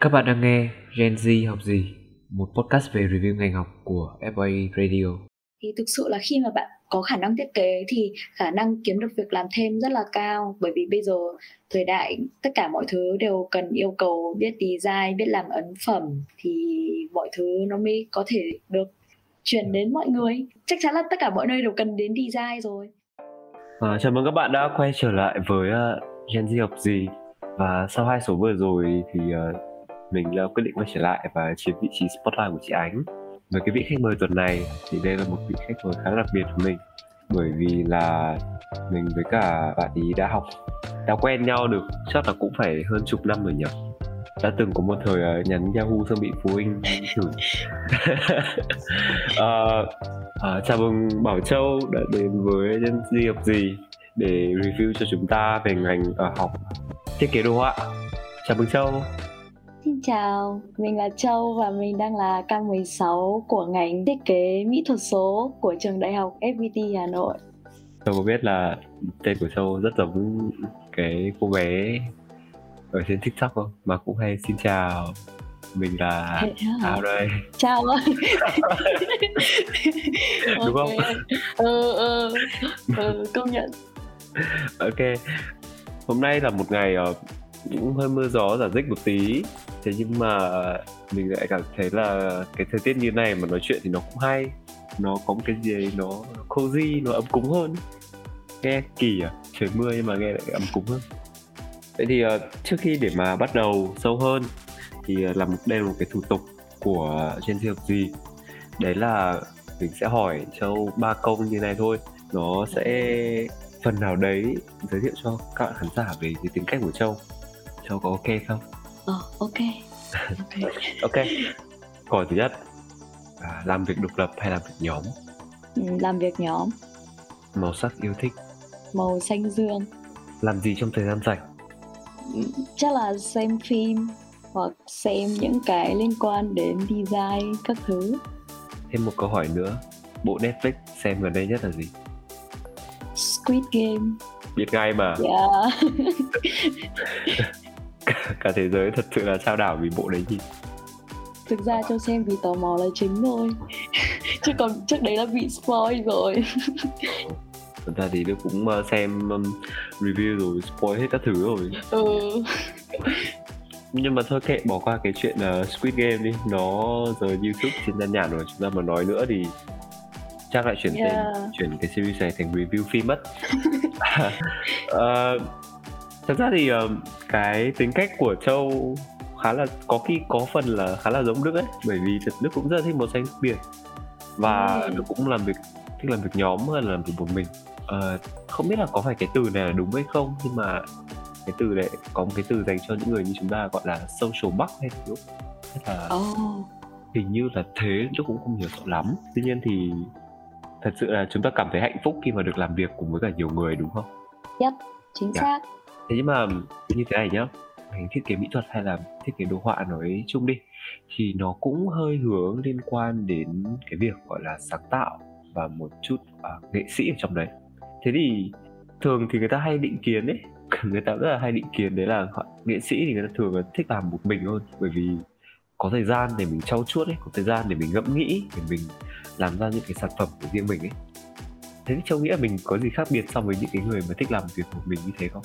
Các bạn đang nghe Gen Z học gì? Một podcast về review ngành học của FA Radio. thì thực sự là khi mà bạn có khả năng thiết kế thì khả năng kiếm được việc làm thêm rất là cao bởi vì bây giờ thời đại tất cả mọi thứ đều cần yêu cầu biết design biết làm ấn phẩm thì mọi thứ nó mới có thể được truyền đến mọi người chắc chắn là tất cả mọi nơi đều cần đến design rồi À, chào mừng các bạn đã quay trở lại với uh, Gen Z học gì và sau hai số vừa rồi thì uh, mình đã quyết định quay trở lại và chiếm vị trí spotlight của chị Ánh. Và cái vị khách mời tuần này thì đây là một vị khách mời khá đặc biệt của mình. Bởi vì là mình với cả bạn ý đã học đã quen nhau được chắc là cũng phải hơn chục năm rồi nhỉ? Đã từng có một thời uh, nhắn Yahoo xong bị phụ huynh chửi uh, uh, chào mừng Bảo Châu đã đến với nhân di học gì để review cho chúng ta về ngành uh, học thiết kế đồ họa. Chào mừng Châu. Xin chào, mình là Châu và mình đang là K16 của ngành thiết kế mỹ thuật số của trường đại học FPT Hà Nội. Châu có biết là tên của Châu rất giống cái cô bé ở trên TikTok không? Mà cũng hay xin chào mình là Thế hả? Áo đây Chào ơi. Đúng không? Ok. Ừ, ừ, ừ, công nhận. Ok Hôm nay là một ngày ờ, cũng hơi mưa gió giả dích một tí Thế nhưng mà mình lại cảm thấy là cái thời tiết như này mà nói chuyện thì nó cũng hay. Nó có một cái gì đấy nó cozy, nó ấm cúng hơn. Nghe kỳ à, trời mưa nhưng mà nghe lại ấm cúng hơn. Vậy thì uh, trước khi để mà bắt đầu sâu hơn thì ờ, uh, làm đây là một cái thủ tục của Gen Z học gì Đấy là mình sẽ hỏi Châu ba câu như này thôi. Nó sẽ phần nào đấy giới thiệu cho các bạn khán giả về cái tính cách của Châu. Châu có ok không? Ờ, ok. Ok. Ok Câu thứ nhất à, Làm việc độc lập hay làm việc nhóm? Ừ, làm việc nhóm, Màu sắc yêu thích màu xanh dương. Làm gì trong thời gian rảnh? Ừ, Chắc là xem phim hoặc xem những cái liên quan đến design các thứ. Thêm một câu hỏi nữa Bộ Netflix xem gần đây nhất là gì? Squid Game. Biết ngay mà Yeah. Cả thế giới thật sự là trao đảo vì bộ đấy gì Thực ra cho xem vì tò mò là chính thôi. Chứ còn trước đấy là bị spoil rồi. Thật ra thì tôi cũng ờ, xem review rồi spoil hết các thứ rồi ừ. nhưng mà thôi kệ bỏ qua cái chuyện uh, Squid Game đi nó giờ YouTube trên nhan nhản rồi chúng ta mà nói nữa thì chắc lại chuyển Yeah. tên chuyển cái series này thành review phim mất Ờ, thật ra thì ờ, cái tính cách của Châu khá là có khi có phần là khá là giống Đức ấy bởi vì thật Đức cũng rất là thích màu xanh biển và Ừ. Đức cũng làm việc thích làm việc nhóm hơn là làm việc một mình Ờ, không biết là có phải cái từ này là đúng hay không nhưng mà cái từ này có một cái từ dành cho những người như chúng ta gọi là social bug hay đó Tức là Oh. hình như là thế tôi cũng không hiểu rõ lắm tuy nhiên thì thật sự là chúng ta cảm thấy hạnh phúc khi mà được làm việc cùng với cả nhiều người đúng không Yep, chính Dạ. xác thế nhưng mà như thế này nhá ngành thiết kế mỹ thuật hay là thiết kế đồ họa nói chung đi thì nó cũng hơi hướng liên quan đến cái việc gọi là sáng tạo và một chút à, nghệ sĩ ở trong đấy. Thế thì thường thì người ta hay định kiến ấy người ta rất là hay định kiến đấy là họ, nghệ sĩ thì người ta thường là thích làm một mình hơn bởi vì có thời gian để mình trau chuốt ấy có thời gian để mình ngẫm nghĩ để mình làm ra những cái sản phẩm của riêng mình ấy. Thế thì châu nghĩ mình có gì khác biệt so với những cái người mà thích làm việc một mình như thế không?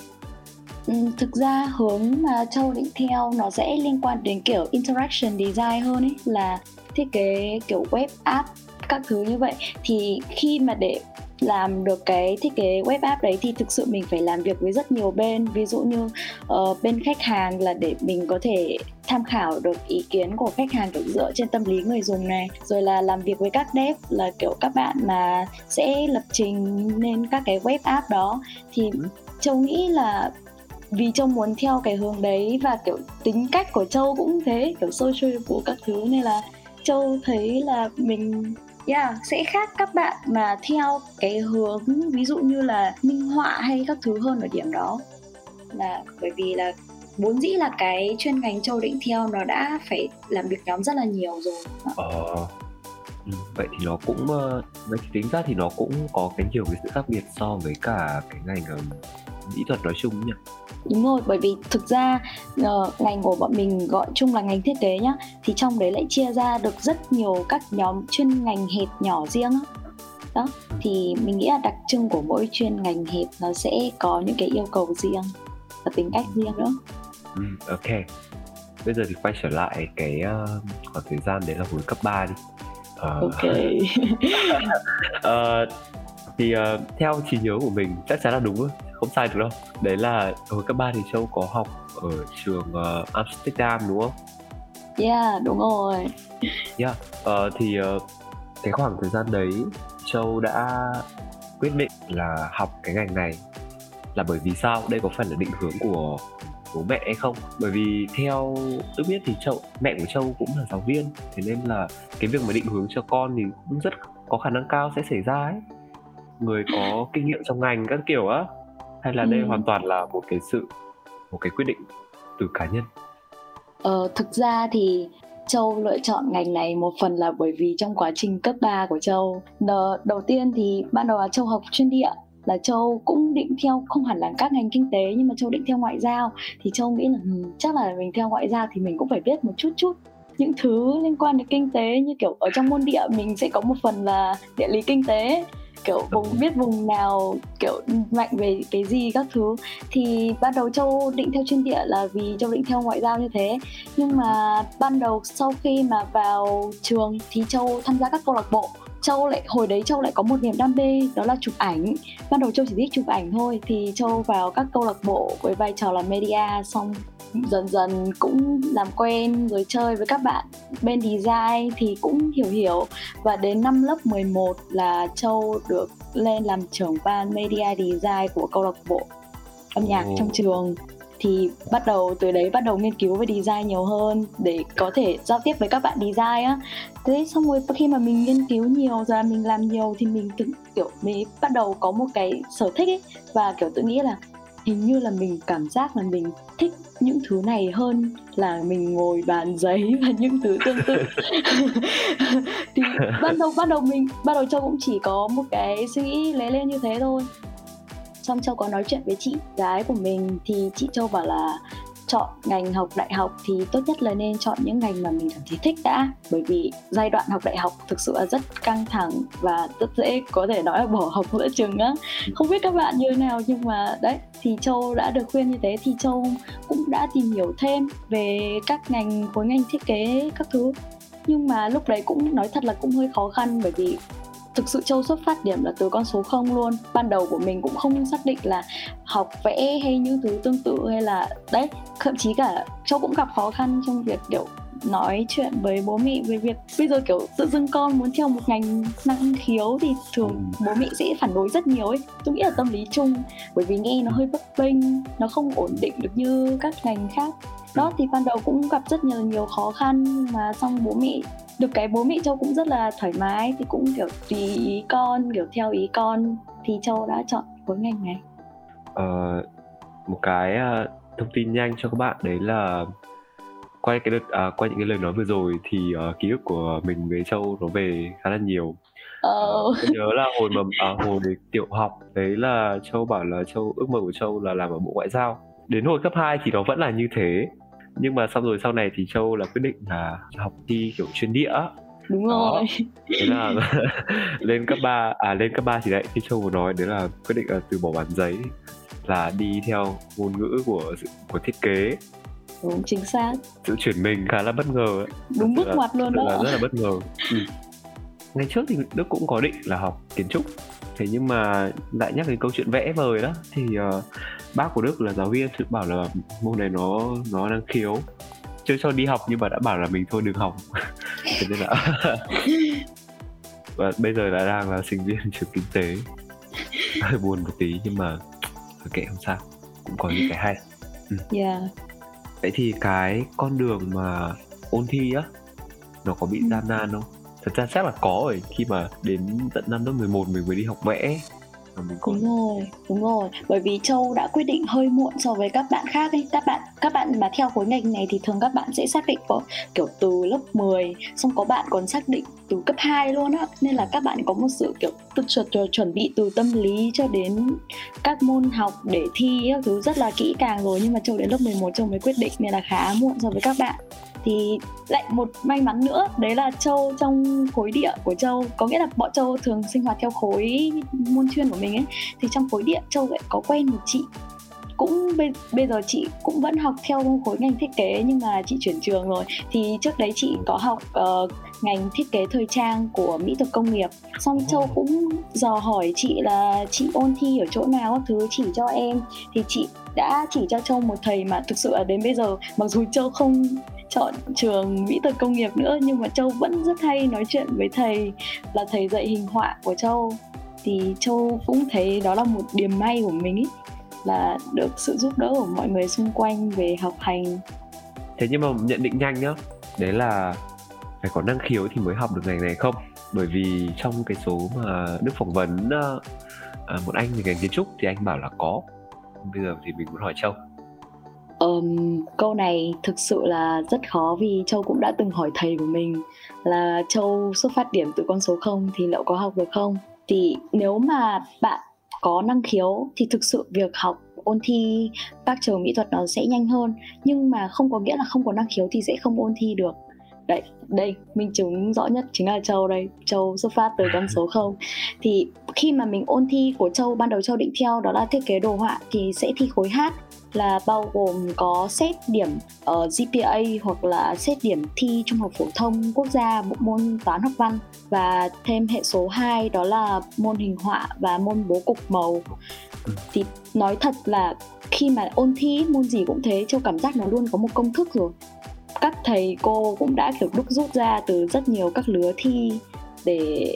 Thực ra hướng mà Châu định theo nó sẽ liên quan đến kiểu interaction design hơn ấy là thiết kế kiểu web app các thứ như vậy. Thì khi mà để làm được cái thiết kế web app đấy thì thực sự mình phải làm việc với rất nhiều bên. Ví dụ như ờ, bên khách hàng là để mình có thể tham khảo được ý kiến của khách hàng kiểu dựa trên tâm lý người dùng này. Rồi là làm việc với các dev là kiểu các bạn mà sẽ lập trình nên các cái web app đó. Thì châu nghĩ là vì châu muốn theo cái hướng đấy và kiểu tính cách của châu cũng thế kiểu social của các thứ. Nên là châu thấy là mình yeah, sẽ khác các bạn mà theo cái hướng ví dụ như là minh họa hay các thứ hơn ở điểm đó. Là bởi vì là vốn dĩ là cái chuyên ngành châu định theo nó đã phải làm việc nhóm rất là nhiều rồi. Ờ. Ừ, vậy thì nó cũng ờ, tính ra thì nó cũng có cái nhiều cái sự khác biệt so với cả cái ngành mỹ thuật nói chung nhỉ? Đúng rồi bởi vì thực ra uh, ngành của bọn mình gọi chung là ngành thiết kế nhá thì trong đấy lại chia ra được rất nhiều các nhóm chuyên ngành hẹp nhỏ riêng á. Đó thì mình nghĩ là đặc trưng của mỗi chuyên ngành hẹp nó sẽ có những cái yêu cầu riêng và tính cách riêng nữa. Ừ, ok. Bây giờ thì quay trở lại cái uh, khoảng thời gian đấy là hồi cấp 3 đi. Uh, ok. Uh, thì uh, theo trí nhớ của mình chắc chắn là đúng rồi không sai được đâu. Đấy là hồi cấp 3 thì châu có học ở trường uh, Amsterdam đúng không? Yeah đúng rồi. Yeah uh, thì uh, cái khoảng thời gian đấy châu đã quyết định là học cái ngành này. Là bởi vì sao? Đây có phải là định hướng của bố mẹ hay không? Bởi vì theo tôi biết thì châu mẹ của châu cũng là giáo viên thế nên là cái việc mà định hướng cho con thì cũng rất có khả năng cao sẽ xảy ra ấy người có kinh nghiệm trong ngành các kiểu á hay là ừ. đây hoàn toàn là một cái sự một cái quyết định từ cá nhân? Ờ, thực ra thì Châu lựa chọn ngành này một phần là bởi vì trong quá trình cấp 3 của Châu. Đờ, Đầu tiên thì ban đầu là Châu học chuyên địa là Châu cũng định theo không hẳn là các ngành kinh tế nhưng mà Châu định theo ngoại giao. Thì Châu nghĩ là um, chắc là mình theo ngoại giao thì mình cũng phải biết một chút chút những thứ liên quan đến kinh tế như kiểu ở trong môn địa mình sẽ có một phần là địa lý kinh tế kiểu vùng biết vùng nào kiểu mạnh về cái gì các thứ. Thì ban đầu châu định theo chuyên địa là vì châu định theo ngoại giao như thế. Nhưng mà ban đầu sau khi mà vào trường thì châu tham gia các câu lạc bộ Châu lại hồi đấy Châu lại có một niềm đam mê đó là chụp ảnh. Ban đầu Châu chỉ thích chụp ảnh thôi thì Châu vào các câu lạc bộ với vai trò là media xong dần dần cũng làm quen rồi chơi với các bạn. Bên design thì cũng hiểu hiểu. Và đến năm lớp 11 là Châu được lên làm trưởng ban media design của câu lạc bộ âm nhạc oh. trong trường thì bắt đầu từ đấy bắt đầu nghiên cứu về design nhiều hơn để có thể giao tiếp với các bạn design á. Thế xong rồi khi mà mình nghiên cứu nhiều rồi mình làm nhiều thì mình tự kiểu mới bắt đầu có một cái sở thích ấy. Và kiểu tự nghĩ là hình như là mình cảm giác là mình thích những thứ này hơn là mình ngồi bàn giấy và những thứ tương tự. Thì ban đầu ban đầu mình ban đầu châu cũng chỉ có một cái suy nghĩ lấy lên như thế thôi xong châu có nói chuyện với chị gái của mình thì chị châu bảo là chọn ngành học đại học thì tốt nhất là nên chọn những ngành mà mình cảm thấy thích đã. Bởi vì giai đoạn học đại học thực sự là rất căng thẳng và rất dễ có thể nói là bỏ học giữa trường á. Không biết các bạn như thế nào nhưng mà đấy, thì châu đã được khuyên như thế thì châu cũng đã tìm hiểu thêm về các ngành, khối ngành thiết kế các thứ. Nhưng mà lúc đấy cũng nói thật là cũng hơi khó khăn bởi vì thực sự châu xuất phát điểm là từ con số không luôn. Ban đầu của mình cũng không xác định là học vẽ hay những thứ tương tự hay là, đấy, thậm chí cả châu cũng gặp khó khăn trong việc, kiểu nói chuyện với bố mẹ về việc bây giờ kiểu tự dưng con muốn theo một ngành năng khiếu thì thường bố mẹ sẽ phản đối rất nhiều ấy. Tôi nghĩ là tâm lý chung bởi vì nghe nó hơi bấp bênh nó không ổn định được như các ngành khác. Đó thì ban đầu cũng gặp rất nhiều nhiều khó khăn mà xong bố mẹ được cái bố mẹ châu cũng rất là thoải mái thì cũng kiểu tùy ý con kiểu theo ý con thì châu đã chọn khối ngành này. Ờ, một cái uh, thông tin nhanh cho các bạn đấy là quay cái đợt à, qua những cái lời nói vừa rồi thì uh, ký ức của mình với châu nó về khá là nhiều. Ờ. uh, nhớ là hồi mà à, hồi tiểu học đấy là châu bảo là châu ước mơ của châu là làm ở bộ ngoại giao. Đến hồi cấp 2 thì nó vẫn là như thế. Nhưng mà xong rồi sau này thì châu là quyết định là học thi kiểu chuyên địa. Đúng Đó. rồi. Thế là lên cấp 3 à lên cấp 3 thì đấy như châu vừa nói đấy là quyết định là từ bỏ bản giấy là đi theo ngôn ngữ của của thiết kế đúng chính xác. Sự chuyển mình khá là bất ngờ ấy. đúng bước ngoặt luôn đó. là rất là bất ngờ. Ừ. ngày trước thì đức cũng có định là học kiến trúc. Thế nhưng mà lại nhắc đến câu chuyện vẽ vời đó thì uh, bác của đức là giáo viên thì bảo là môn này nó nó năng khiếu. Chưa cho đi học nhưng mà đã bảo là mình thôi đừng học. Thế nên là và bây giờ là đang là sinh viên trường kinh tế. Hơi buồn một tí nhưng mà kệ không sao. Cũng có những cái hay. Ừ. yeah. Vậy thì cái con đường mà ôn thi á nó có bị ừ. gian nan không thật ra chắc là có rồi khi mà đến tận năm lớp 11 mình mới đi học vẽ mà mình có đúng rồi đúng rồi. Bởi vì châu đã quyết định hơi muộn so với các bạn khác ấy. Các bạn các bạn mà theo khối ngành này thì thường các bạn sẽ xác định có kiểu từ lớp 10 xong có bạn còn xác định từ cấp 2 luôn á. Nên là các bạn có một sự kiểu tự chuẩn, chuẩn bị từ tâm lý cho đến các môn học để thi các thứ rất là kỹ càng rồi. Nhưng mà châu đến lớp 11 châu mới quyết định nên là khá muộn so với các bạn thì lại một may mắn nữa đấy là châu trong khối địa của châu có nghĩa là bọn châu thường sinh hoạt theo khối môn chuyên của mình ấy. Thì trong khối địa châu lại có quen một chị. Cũng bây, bây giờ chị cũng vẫn học theo khối ngành thiết kế nhưng mà chị chuyển trường rồi. Thì trước đấy chị có học uh, ngành thiết kế thời trang của mỹ thuật công nghiệp. Xong châu cũng dò hỏi chị là chị ôn thi ở chỗ nào các thứ chỉ cho em? Thì chị đã chỉ cho châu một thầy mà thực sự là đến bây giờ mặc dù châu không chọn trường mỹ thuật công nghiệp nữa, nhưng mà châu vẫn rất hay nói chuyện với thầy là thầy dạy hình họa của châu. Thì châu cũng thấy đó là một điểm may của mình ý, là được sự giúp đỡ của mọi người xung quanh về học hành. Thế nhưng mà nhận định nhanh nhá, đấy là phải có năng khiếu thì mới học được ngành này không? Bởi vì trong cái số mà đức phỏng vấn ờ, ờ, một anh về ngành kiến trúc, thì anh bảo là có. Bây giờ thì mình muốn hỏi châu. Um, câu này thực sự là rất khó vì Châu cũng đã từng hỏi thầy của mình là Châu xuất phát điểm từ con số 0 thì liệu có học được không? Thì nếu mà bạn có năng khiếu thì thực sự việc học ôn thi các trường mỹ thuật nó sẽ nhanh hơn. Nhưng mà không có nghĩa là không có năng khiếu thì sẽ không ôn thi được. Đấy đây minh chứng rõ nhất chính là châu đây. Châu xuất phát từ con số không. Thì khi mà mình ôn thi của châu ban đầu châu định theo đó là thiết kế đồ họa thì sẽ thi khối H là bao gồm có xét điểm ở uh, GPA hoặc là xét điểm thi trung học phổ thông quốc gia bộ môn toán học văn và thêm hệ số 2 đó là môn hình họa và môn bố cục màu. Thì nói thật là khi mà ôn thi môn gì cũng thế châu cảm giác nó luôn có một công thức rồi. Các thầy cô cũng đã kiểu đúc rút ra từ rất nhiều các lứa thi để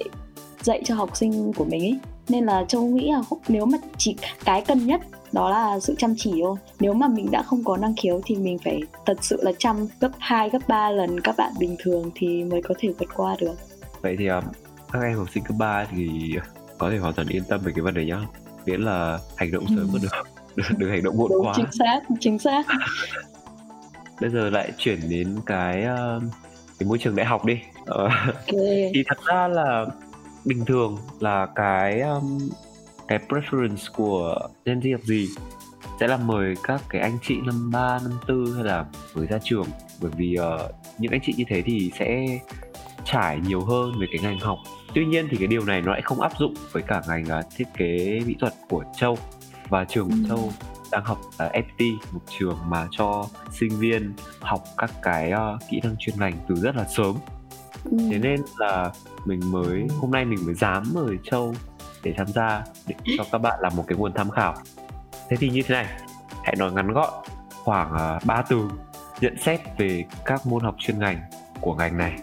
dạy cho học sinh của mình ấy nên là châu nghĩ là nếu mà chỉ cái cần nhất đó là sự chăm chỉ thôi. Nếu mà mình đã không có năng khiếu thì mình phải thật sự là chăm gấp 2, gấp 3 lần các bạn bình thường thì mới có thể vượt qua được. Vậy thì um, các em học sinh cấp 3 thì có thể hoàn toàn yên tâm về cái vấn đề nhá. Miễn là hành động sớm ừ. được. Đừng, đừng hành động muộn Đúng, quá. chính xác chính xác. Bây giờ lại chuyển đến cái uh, cái môi trường đại học đi. Uh, okay. thì thật ra là bình thường là cái um, cái preference của Gen Z học gì sẽ là mời các cái anh chị năm 3, năm 4 hay là mới ra trường bởi vì uh, những anh chị như thế thì sẽ trải nhiều hơn về cái ngành học tuy nhiên thì cái điều này nó lại không áp dụng với cả ngành uh, thiết kế mỹ thuật của châu và trường của ừ. châu đang học ở uh, FPT một trường mà cho sinh viên học các cái uh, kỹ năng chuyên ngành từ rất là sớm ừ. thế nên là mình mới hôm nay mình mới dám mời châu để tham gia để cho các bạn là một cái nguồn tham khảo. Thế thì như thế này hãy nói ngắn gọn khoảng uh, 3 từ nhận xét về các môn học chuyên ngành của ngành này.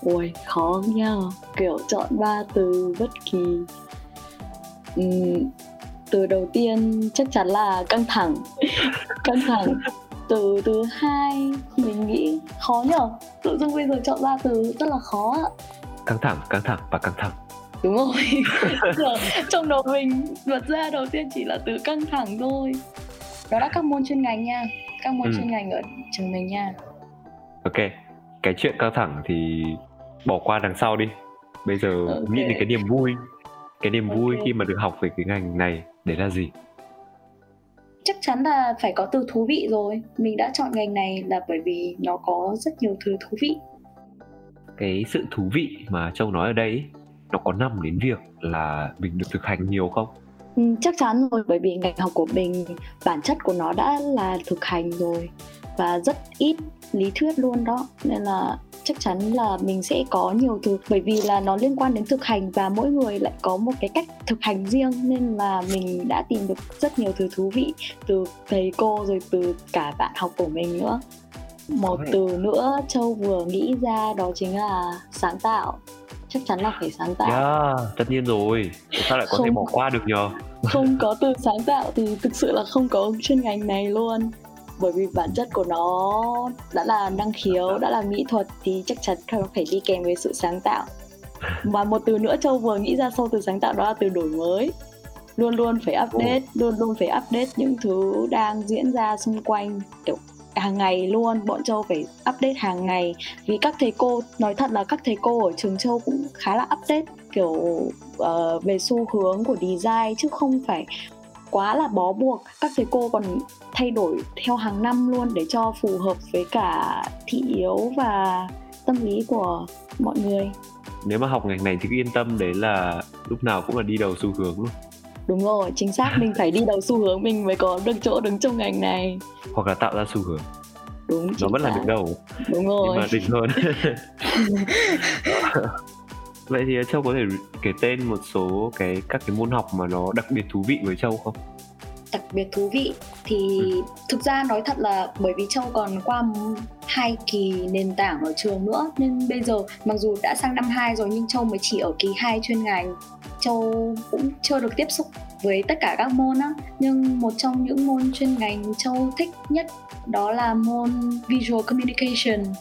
Ui khó nha. Kiểu chọn ba từ bất kỳ. Uhm, từ đầu tiên chắc chắn là căng thẳng. Căng thẳng. Từ thứ hai mình nghĩ khó nhở? Tự dưng bây giờ chọn ba từ rất là khó căng thẳng căng thẳng và căng thẳng đúng rồi trong đầu mình bật ra đầu tiên chỉ là từ căng thẳng thôi. Đó là các môn chuyên ngành nha. Các môn ừ. chuyên ngành ở trường mình nha. Ok cái chuyện căng thẳng thì bỏ qua đằng sau đi. Bây giờ okay. nghĩ đến cái niềm vui. Cái niềm okay. vui khi mà được học về cái ngành này để là gì? Chắc chắn là phải có từ thú vị rồi. Mình đã chọn ngành này là bởi vì nó có rất nhiều thứ thú vị. Cái sự thú vị mà châu nói ở đây nó có nằm đến việc là mình được thực hành nhiều không? Ừ, chắc chắn rồi bởi vì ngành học của mình bản chất của nó đã là thực hành rồi và rất ít lý thuyết luôn đó. Nên là chắc chắn là mình sẽ có nhiều thứ bởi vì là nó liên quan đến thực hành và mỗi người lại có một cái cách thực hành riêng. Nên là mình đã tìm được rất nhiều thứ thú vị từ thầy cô rồi từ cả bạn học của mình nữa. Một từ nữa châu vừa nghĩ ra đó chính là sáng tạo chắc chắn là phải sáng tạo. Yeah, tất nhiên rồi. Sao lại có không, thể bỏ qua được nhờ? Không có từ sáng tạo thì thực sự là không có chuyên ngành này luôn. Bởi vì bản chất của nó đã là năng khiếu đã là mỹ thuật thì chắc chắn phải đi kèm với sự sáng tạo. Và một từ nữa châu vừa nghĩ ra sau từ sáng tạo đó là từ đổi mới. Luôn luôn phải update oh. luôn luôn phải update những thứ đang diễn ra xung quanh kiểu hàng ngày luôn bọn châu phải update hàng ngày. Vì các thầy cô nói thật là các thầy cô ở trường châu cũng khá là update kiểu uh, về xu hướng của design chứ không phải quá là bó buộc. Các thầy cô còn thay đổi theo hàng năm luôn để cho phù hợp với cả thị yếu và tâm lý của mọi người. Nếu mà học ngành này thì cứ yên tâm đấy là lúc nào cũng là đi đầu xu hướng luôn đúng rồi chính xác mình phải đi đầu xu hướng mình mới có được chỗ đứng trong ngành này. Hoặc là tạo ra xu hướng. Đúng nó vẫn là đứng đầu. Đúng rồi. nhưng mà đỉnh hơn. Vậy thì châu có thể kể tên một số cái các cái môn học mà nó đặc biệt thú vị với châu không đặc biệt thú vị. Thì ừ. thực ra nói thật là bởi vì châu còn qua hai kỳ nền tảng ở trường nữa nên bây giờ mặc dù đã sang năm 2 rồi nhưng châu mới chỉ ở kỳ 2 chuyên ngành. Châu cũng chưa được tiếp xúc với tất cả các môn á. Nhưng một trong những môn chuyên ngành châu thích nhất đó là môn visual communication.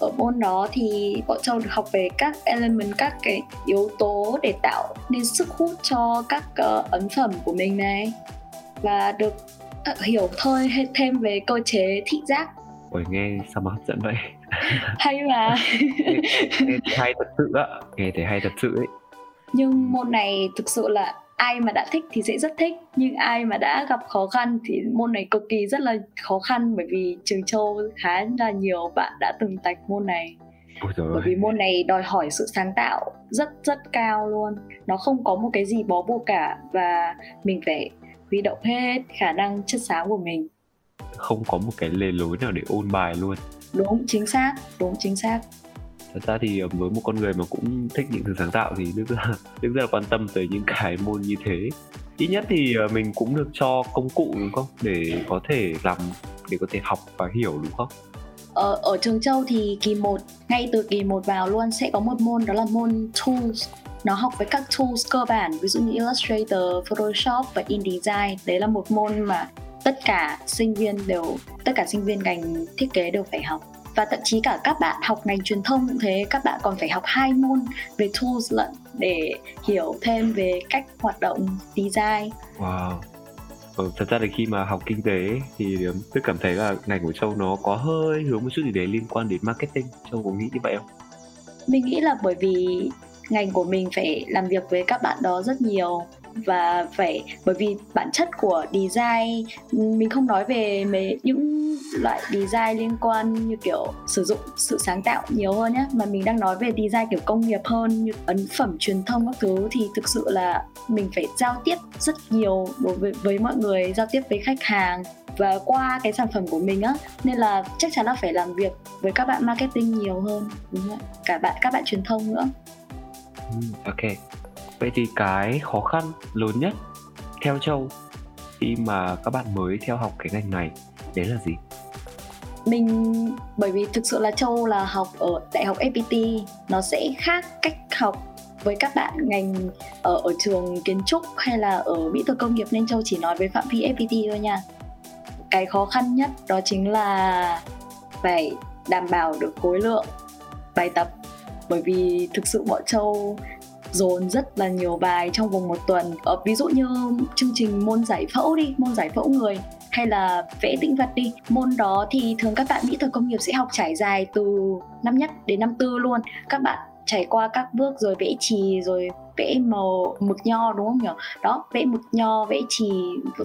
Ở môn đó thì bọn châu được học về các element các cái yếu tố để tạo nên sức hút cho các uh, ấn phẩm của mình này và được uh, hiểu thôi thêm về cơ chế thị giác. Ôi nghe sao mà hấp dẫn vậy? Hay mà. Nghe, nghe hay thật sự á. Nghe thấy hay thật sự ấy. Nhưng môn này thực sự là ai mà đã thích thì sẽ rất thích nhưng ai mà đã gặp khó khăn thì môn này cực kỳ rất là khó khăn bởi vì trường châu khá là nhiều bạn đã từng tạch môn này. Bởi vì môn này đòi hỏi sự sáng tạo rất rất cao luôn. Nó không có một cái gì bó buộc cả và mình phải huy động hết khả năng chất xám của mình. Không có một cái lề lối nào để ôn bài luôn. Đúng chính xác đúng chính xác. Thật ra thì ờ, với một con người mà cũng thích những thứ sáng tạo thì đức là, đức rất là quan tâm tới những cái môn như thế. Ít nhất thì ờ, mình cũng được cho công cụ đúng không? Để có thể làm để có thể học và hiểu đúng không? Ở, ở trường châu thì kỳ 1 ngay từ kỳ 1 vào luôn sẽ có một môn đó là môn tools nó học với các tools cơ bản ví dụ như Illustrator, Photoshop và InDesign. Đấy là một môn mà tất cả sinh viên đều tất cả sinh viên ngành thiết kế đều phải học. Và thậm chí cả các bạn học ngành truyền thông cũng thế các bạn còn phải học hai môn về tools lận để hiểu thêm về cách hoạt động design. Wow. Ừ, thật ra thì khi mà học kinh tế thì tôi cảm thấy là ngành của châu nó có hơi hướng một chút gì đấy liên quan đến marketing. Châu có nghĩ như vậy không? Mình nghĩ là bởi vì ngành của mình phải làm việc với các bạn đó rất nhiều và phải, bởi vì bản chất của design, mình không nói về mấy những loại design liên quan như kiểu sử dụng sự sáng tạo nhiều hơn nhé mà mình đang nói về design kiểu công nghiệp hơn, như ấn phẩm truyền thông các thứ, thì thực sự là mình phải giao tiếp rất nhiều đối với với mọi người, giao tiếp với khách hàng và qua cái sản phẩm của mình á. Nên là chắc chắn là phải làm việc với các bạn marketing nhiều hơn, đúng không cả bạn, các bạn truyền thông nữa ok. Vậy thì cái khó khăn lớn nhất theo châu khi mà các bạn mới theo học cái ngành này, đấy là gì? Mình, bởi vì thực sự là châu là học ở đại học fpt nó sẽ khác cách học với các bạn ngành ở ở trường kiến trúc hay là ở mỹ thuật công nghiệp, nên châu chỉ nói với phạm vi fpt thôi nha. Cái khó khăn nhất đó chính là phải đảm bảo được khối lượng bài tập bởi vì thực sự bọn châu dồn rất là nhiều bài trong vòng một tuần. Ở ví dụ như chương trình môn giải phẫu đi, môn giải phẫu người, hay là vẽ tĩnh vật đi, môn đó thì thường các bạn mỹ thuật công nghiệp sẽ học trải dài từ năm nhất đến năm tư luôn. Các bạn trải qua các bước rồi vẽ trì rồi vẽ màu mực nho đúng không nhỉ? Đó vẽ mực nho vẽ chì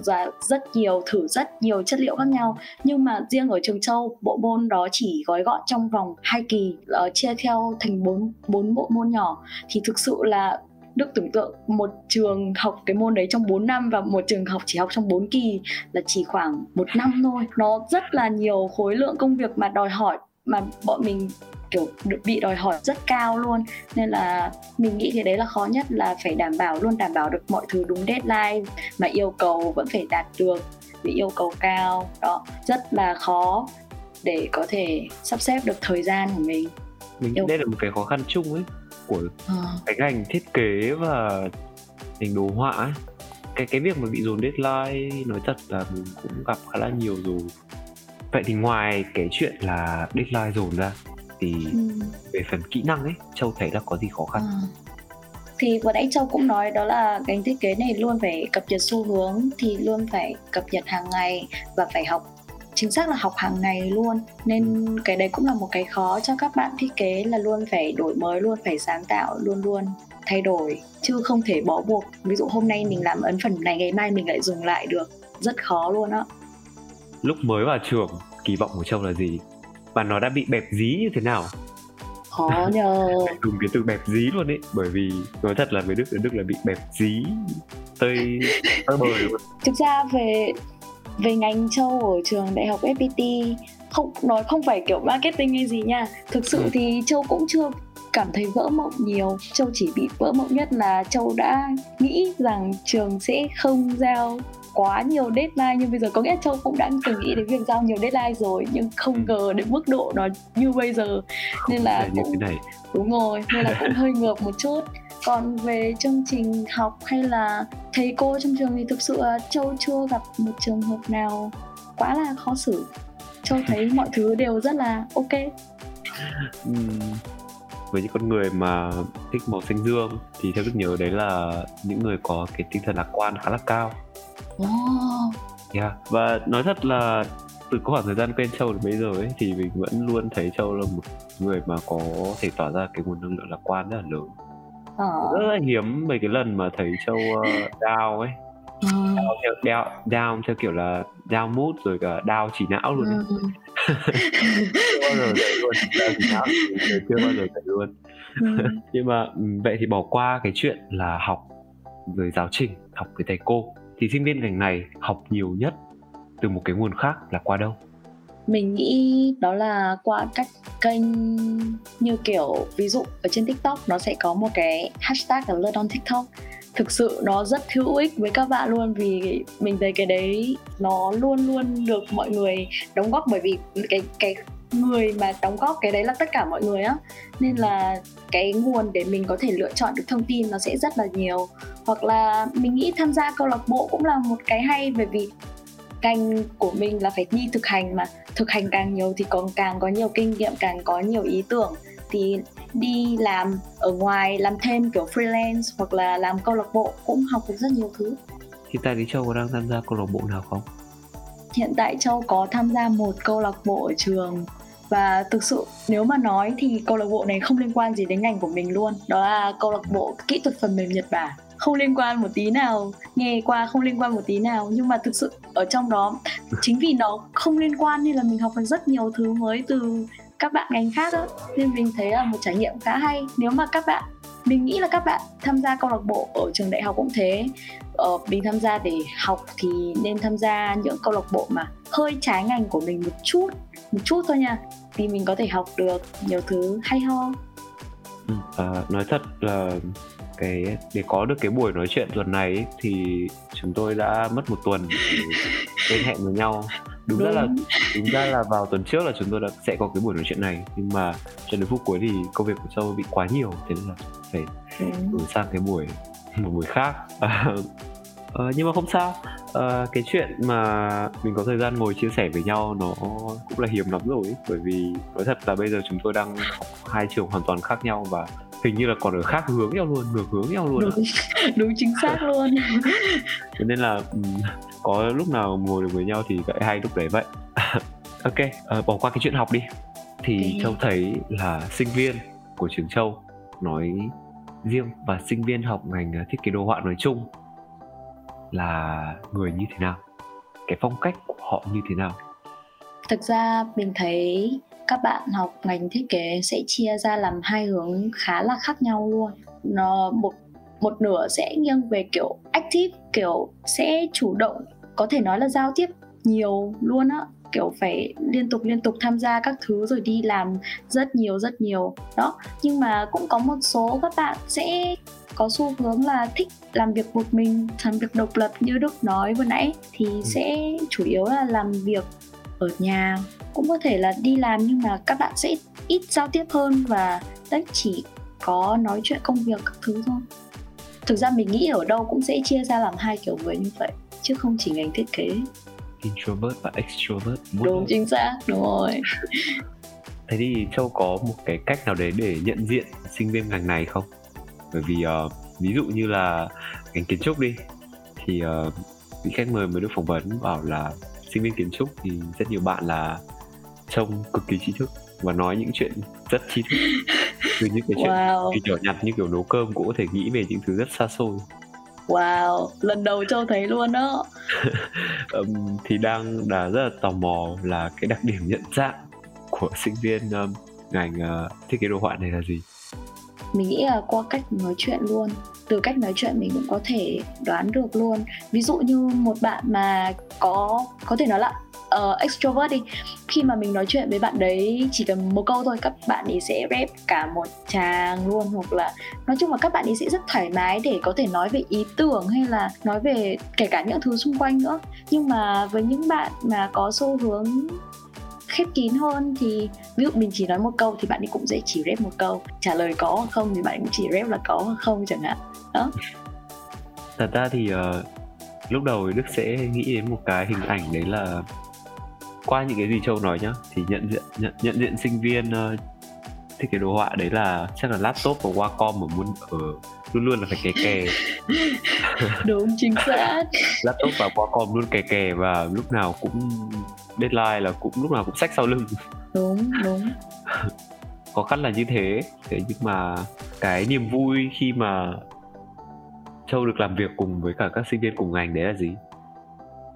và rất nhiều thử rất nhiều chất liệu khác nhau. Nhưng mà riêng ở trường châu bộ môn đó chỉ gói gọn trong vòng hai kỳ uh, chia theo thành bốn bốn bộ môn nhỏ. Thì thực sự là Đức tưởng tượng một trường học cái môn đấy trong 4 năm và một trường học chỉ học trong 4 kỳ là chỉ khoảng một năm thôi. Nó rất là nhiều khối lượng công việc mà đòi hỏi mà bọn mình kiểu được bị đòi hỏi rất cao luôn. Nên là mình nghĩ cái đấy là khó nhất là phải đảm bảo luôn đảm bảo được mọi thứ đúng deadline mà yêu cầu vẫn phải đạt được vì yêu cầu cao. Đó rất là khó để có thể sắp xếp được thời gian của mình. Mình nghĩ đây là một cái khó khăn chung ấy của à. cái ngành thiết kế và ngành đồ họa ấy. Cái cái việc mà bị dồn deadline nói thật là mình cũng gặp khá là nhiều rồi. Vậy thì ngoài cái chuyện là deadline dồn ra thì ừ. về phần kỹ năng ấy châu thấy là có gì khó khăn? À. thì vừa nãy Châu cũng nói đó là ngành thiết kế này luôn phải cập nhật xu hướng thì luôn phải cập nhật hàng ngày và phải học chính xác là học hàng ngày luôn. Nên cái đấy cũng là một cái khó cho các bạn thiết kế là luôn phải đổi mới luôn phải sáng tạo luôn luôn thay đổi chứ không thể bỏ buộc. Ví dụ hôm nay mình làm ấn phần này ngày mai mình lại dùng lại được rất khó luôn á. Lúc mới vào trường kỳ vọng của châu là gì và nó đã bị bẹp dí như thế nào? Khó nhờ. Dùng cái từ bẹp dí luôn ấy bởi vì nói thật là với đức ở đức là bị bẹp dí tơi tơi bời luôn. Thực ra về về ngành châu ở trường đại học FPT không nói không phải kiểu marketing hay gì nha. Thực sự ừ. thì châu cũng chưa cảm thấy vỡ mộng nhiều. Châu chỉ bị vỡ mộng nhất là châu đã nghĩ rằng trường sẽ không giao quá nhiều deadline nhưng bây giờ. Có nghĩa châu cũng đã từng nghĩ đến việc giao nhiều deadline rồi nhưng không ừ. ngờ đến mức độ nó như bây giờ. Nên là cũng, như thế này. đúng rồi nên là cũng hơi ngợp một chút. Còn về chương trình học hay là thầy cô trong trường thì thực sự châu chưa gặp một trường hợp nào quá là khó xử. Châu thấy mọi thứ đều rất là ok. Với những con người mà thích màu xanh dương thì theo đức nhớ đấy là những người có cái tinh thần lạc quan khá là cao oh. yeah. và nói thật là từ khoảng thời gian quen châu đến bây giờ ấy thì mình vẫn luôn thấy châu là một người mà có thể tỏa ra cái nguồn năng lượng lạc quan rất là lớn ờ. rất là hiếm mấy cái lần mà thấy châu uh, down ấy ừ. down, theo, down, down theo kiểu là down mood rồi cả down chỉ não luôn ấy. Ừ. chưa bao giờ dậy luôn down chỉ não chưa bao giờ dậy luôn ừ. nhưng mà vậy thì bỏ qua cái chuyện là học rồi giáo trình học với thầy cô thì sinh viên ngành này học nhiều nhất từ một cái nguồn khác là qua đâu? Mình nghĩ đó là qua các kênh như kiểu, ví dụ ở trên tiktok nó sẽ có một cái hashtag là learn on tiktok. Thực sự nó rất hữu ích với các bạn luôn vì mình thấy cái đấy nó luôn luôn được mọi người đóng góp bởi vì cái cái người mà đóng góp cái đấy là tất cả mọi người á. Nên là cái nguồn để mình có thể lựa chọn được thông tin nó sẽ rất là nhiều. Hoặc là mình nghĩ tham gia câu lạc bộ cũng là một cái hay bởi vì ngành của mình là phải đi thực hành mà. Thực hành càng nhiều thì còn càng có nhiều kinh nghiệm càng có nhiều ý tưởng. Thì đi làm ở ngoài làm thêm kiểu freelance hoặc là làm câu lạc bộ cũng học được rất nhiều thứ. Hiện tại thì châu có đang tham gia câu lạc bộ nào không? Hiện tại châu có tham gia một câu lạc bộ ở trường và thực sự nếu mà nói thì câu lạc bộ này không liên quan gì đến ngành của mình luôn. Đó là câu lạc bộ kỹ thuật phần mềm nhật bản. Không liên quan một tí nào nghe qua không liên quan một tí nào. Nhưng mà thực sự ở trong đó chính vì nó không liên quan nên là mình học được rất nhiều thứ mới từ các bạn ngành khác đó nên mình thấy là một trải nghiệm khá hay. Nếu mà các bạn mình nghĩ là các bạn tham gia câu lạc bộ ở trường đại học cũng thế. Ờ, mình tham gia để học thì nên tham gia những câu lạc bộ mà hơi trái ngành của mình một chút một chút thôi nha thì mình có thể học được nhiều thứ hay ho. Ừ, à, nói thật là cái để có được cái buổi nói chuyện tuần này ấy, thì chúng tôi đã mất một tuần để hẹn với nhau. Đúng, đúng. ra là đúng. ra là vào tuần trước là chúng tôi đã sẽ có cái buổi nói chuyện này nhưng mà cho đến phút cuối thì công việc của châu bị quá nhiều thế nên là phải đổi sang cái buổi một buổi khác ờ, nhưng mà không sao. Ờ, cái chuyện mà mình có thời gian ngồi chia sẻ với nhau nó cũng là hiếm lắm rồi ấy. bởi vì nói thật là bây giờ chúng tôi đang học hai trường hoàn toàn khác nhau và hình như là còn ở khác hướng nhau luôn ngược hướng nhau luôn đúng, đúng chính xác luôn. Cho nên là có lúc nào ngồi được với nhau thì vậy hay lúc đấy vậy. Ok uh, bỏ qua cái chuyện học đi. Thì okay. châu thấy là sinh viên của trường châu nói riêng và sinh viên học ngành thiết kế đồ họa nói chung là người như thế nào? Cái phong cách của họ như thế nào? Thực ra mình thấy các bạn học ngành thiết kế sẽ chia ra làm hai hướng khá là khác nhau luôn. Nó một một nửa sẽ nghiêng về kiểu active, kiểu sẽ chủ động, có thể nói là giao tiếp nhiều luôn á. Kiểu phải liên tục liên tục tham gia các thứ rồi đi làm rất nhiều rất nhiều. Đó, nhưng mà cũng có một số các bạn sẽ có xu hướng là thích làm việc một mình làm việc độc lập như đức nói vừa nãy thì ừ. sẽ chủ yếu là làm việc ở nhà. Cũng có thể là đi làm nhưng mà các bạn sẽ ít giao tiếp hơn và đấy chỉ có nói chuyện công việc các thứ thôi. Thực ra mình nghĩ ở đâu cũng sẽ chia ra làm hai kiểu người như vậy chứ không chỉ ngành thiết kế. Introvert và extrovert đúng chính xác đúng rồi. Thế thì châu có một cái cách nào đấy để nhận diện sinh viên ngành này không bởi vì uh, ví dụ như là ngành kiến trúc đi thì uh, vị khách mời mới được phỏng vấn bảo là sinh viên kiến trúc thì rất nhiều bạn là trông cực kỳ trí thức và nói những chuyện rất trí thức từ những cái chuyện wow. kiểu nhặt như kiểu nấu cơm cũng có thể nghĩ về những thứ rất xa xôi Wow, lần đầu Châu thấy luôn đó um, Thì đang đã rất là tò mò là cái đặc điểm nhận dạng của sinh viên um, ngành uh, thiết kế đồ họa này là gì? Mình nghĩ là qua cách nói chuyện luôn từ cách nói chuyện mình cũng có thể đoán được luôn. Ví dụ như một bạn mà có có thể nói là uh, extrovert đi khi mà mình nói chuyện với bạn đấy chỉ cần một câu thôi các bạn ấy sẽ rep cả một tràng luôn. Hoặc là nói chung là các bạn ấy sẽ rất thoải mái để có thể nói về ý tưởng hay là nói về kể cả những thứ xung quanh nữa. Nhưng mà với những bạn mà có xu hướng khép kín hơn thì ví dụ mình chỉ nói một câu thì bạn ấy cũng sẽ chỉ rep một câu. Trả lời có hoặc không thì bạn cũng chỉ rep là có hoặc không chẳng hạn. Đó. Thật ra thì uh, lúc đầu đức sẽ nghĩ đến một cái hình ảnh đấy là qua những cái gì châu nói nhá thì nhận diện nhận, nhận diện sinh viên uh, thiết kế đồ họa đấy là chắc là laptop và Wacom ở muốn ở luôn luôn là phải kè kè. Đúng chính xác. Laptop và Wacom luôn kè kè và lúc nào cũng deadline là cũng lúc nào cũng sách sau lưng. Đúng đúng. Khó khăn là như thế. Thế nhưng mà cái niềm vui khi mà châu được làm việc cùng với cả các sinh viên cùng ngành đấy là gì?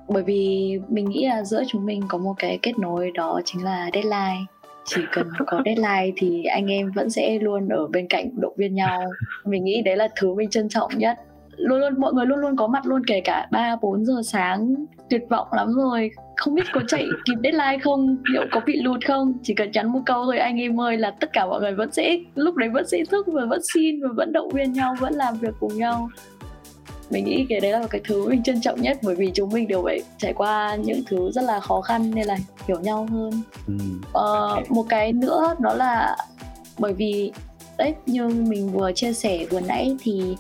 Bởi vì mình nghĩ là giữa chúng mình có một cái kết nối đó chính là deadline. Chỉ cần có deadline thì anh em vẫn sẽ luôn ở bên cạnh động viên nhau. Mình nghĩ đấy là thứ mình trân trọng nhất luôn luôn mọi người luôn luôn có mặt luôn kể cả ba bốn giờ sáng tuyệt vọng lắm rồi. Không biết có chạy kịp deadline không? Liệu có bị lụt không? Chỉ cần nhắn một câu thôi anh em ơi là tất cả mọi người vẫn sẽ lúc đấy vẫn sẽ thức và vẫn xin và vẫn động viên nhau vẫn làm việc cùng nhau. Mình nghĩ cái đấy là một cái thứ mình trân trọng nhất bởi vì chúng mình đều phải trải qua những thứ rất là khó khăn nên là hiểu nhau hơn. Ừ. ờ, một cái nữa đó là bởi vì đấy như mình vừa chia sẻ vừa nãy thì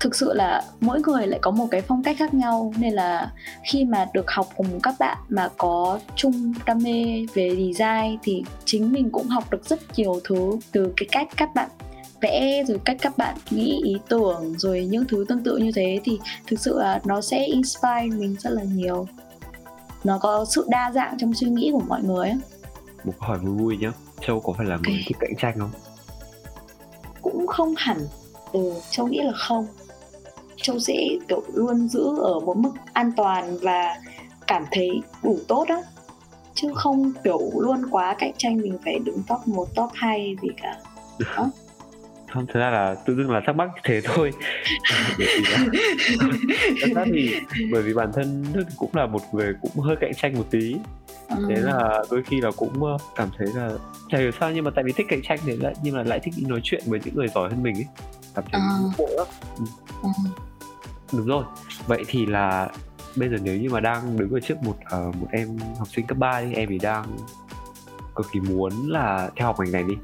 thực sự là mỗi người lại có một cái phong cách khác nhau. Nên là khi mà được học cùng các bạn mà có chung đam mê về design thì chính mình cũng học được rất nhiều thứ từ cái cách các bạn vẽ rồi cách các bạn nghĩ ý tưởng rồi những thứ tương tự như thế. Thì thực sự là nó sẽ inspire mình rất là nhiều. Nó có sự đa dạng trong suy nghĩ của mọi người một câu hỏi vui vui nhá. Châu có phải là người thích cạnh tranh không? Cũng không hẳn. Ừ châu nghĩ là không châu sẽ kiểu luôn giữ ở một mức an toàn và cảm thấy đủ tốt đó chứ không kiểu luôn quá cạnh tranh mình phải đứng top 1, top 2 gì cả. Đó. Không thực ra là tự dưng là thắc mắc thế thôi. Thật ra thì bởi vì bản thân cũng là một người cũng hơi cạnh tranh một tí. Ừ. thế là đôi khi là cũng ờ, cảm thấy là chả hiểu sao nhưng mà tại vì thích cạnh tranh thì lại nhưng mà lại thích nói chuyện với những người giỏi hơn mình ấy. Cảm thấy ừ. bộ lắm. Ừ. Đúng rồi. Vậy thì là bây giờ nếu như mà đang đứng ở trước một uh, một em học sinh cấp 3 đi em thì đang cực kỳ muốn là theo học ngành này đi.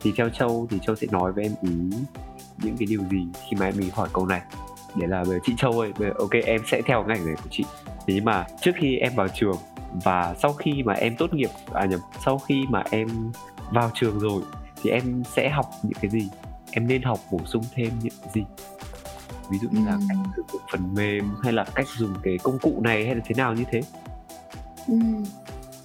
Thì theo châu thì châu sẽ nói với em ý những cái điều gì khi mà em ý hỏi câu này. Để là bây chị châu ơi bây giờ, ok em sẽ theo ngành này của chị. Thế nhưng mà trước khi em vào trường và sau khi mà em tốt nghiệp à nhầm sau khi mà em vào trường rồi thì em sẽ học những cái gì? Em nên học bổ sung thêm những cái gì? Ví dụ như là cách sử dụng phần mềm hay là cách dùng cái công cụ này hay là thế nào như thế? Ừ.